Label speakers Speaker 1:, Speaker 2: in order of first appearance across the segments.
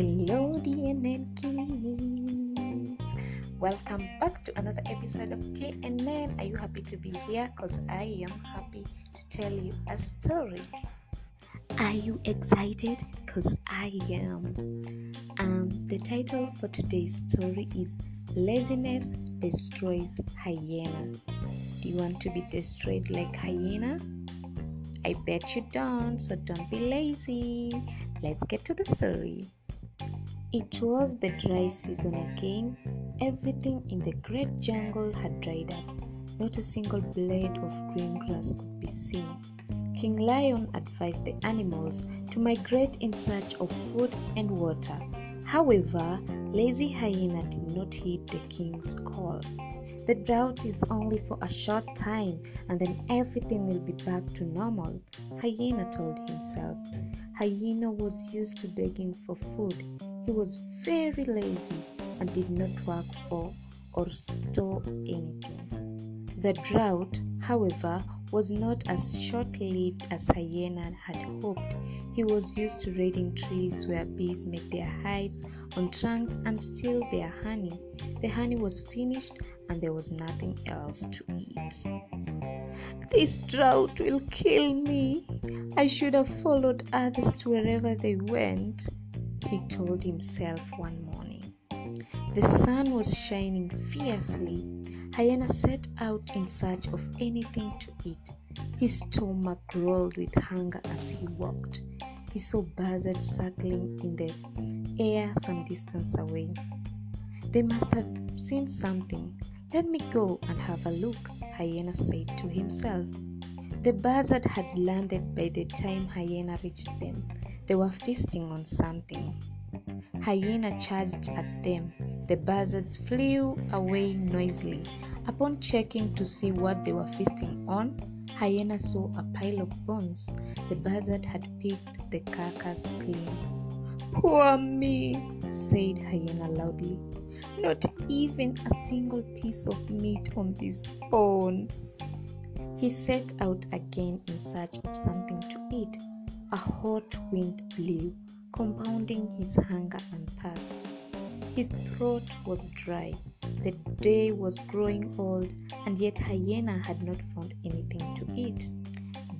Speaker 1: Hello, DNN kids. Welcome back to another episode of KNN. Are you happy to be here? Because I am happy to tell you a story. Are you excited? Because I am. Um, the title for today's story is Laziness Destroys Hyena. Do you want to be destroyed like hyena? I bet you don't, so don't be lazy. Let's get to the story. It was the dry season again. Everything in the great jungle had dried up. Not a single blade of green grass could be seen. King Lion advised the animals to migrate in search of food and water. However, lazy hyena did not heed the king's call. The drought is only for a short time and then everything will be back to normal, Hyena told himself. Hyena was used to begging for food. He was very lazy and did not work for or store anything. The drought, however, was not as short lived as Hyena had hoped. He was used to raiding trees where bees made their hives on trunks and steal their honey. The honey was finished and there was nothing else to eat. This drought will kill me. I should have followed others to wherever they went, he told himself one morning. The sun was shining fiercely. Hyena set out in search of anything to eat. His stomach rolled with hunger as he walked. He saw buzzards circling in the air some distance away. They must have seen something. Let me go and have a look, Hyena said to himself. The buzzard had landed by the time Hyena reached them. They were feasting on something. Hyena charged at them. The buzzards flew away noisily. Upon checking to see what they were feasting on, Hyena saw a pile of bones. The buzzard had picked the carcass clean. Poor me, said Hyena loudly. Not even a single piece of meat on these bones. He set out again in search of something to eat. A hot wind blew, compounding his hunger and thirst. His throat was dry. The day was growing old, and yet Hyena had not found anything to eat.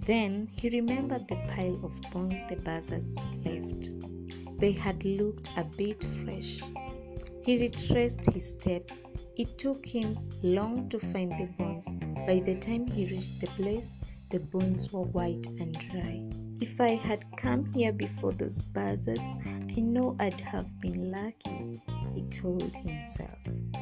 Speaker 1: Then he remembered the pile of bones the buzzards left. They had looked a bit fresh. He retraced his steps. It took him long to find the bones. By the time he reached the place, the bones were white and dry. If I had come here before those buzzards, I know I'd have been lucky, he told himself.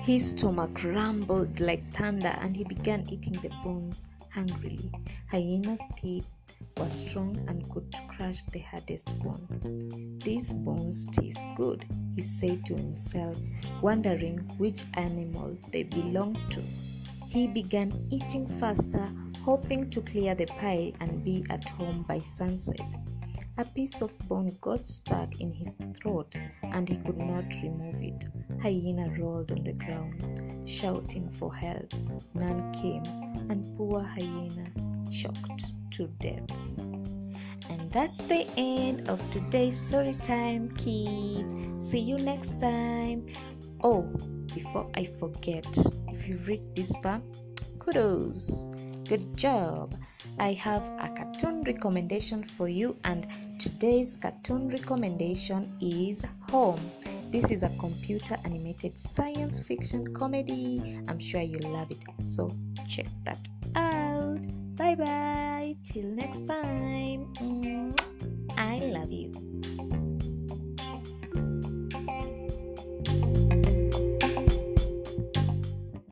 Speaker 1: His stomach rumbled like thunder and he began eating the bones hungrily. Hyena's teeth were strong and could crush the hardest bone. These bones taste good, he said to himself, wondering which animal they belonged to. He began eating faster, hoping to clear the pile and be at home by sunset. A piece of bone got stuck in his throat and he could not remove it. Hyena rolled on the ground, shouting for help. None came, and poor Hyena choked to death. And that's the end of today's story time, kids. See you next time. Oh, before I forget, if you've read this far, kudos. Good job. I have a cartoon recommendation for you, and today's cartoon recommendation is Home. This is a computer animated science fiction comedy. I'm sure you'll love it. So, check that out. Bye bye. Till next time.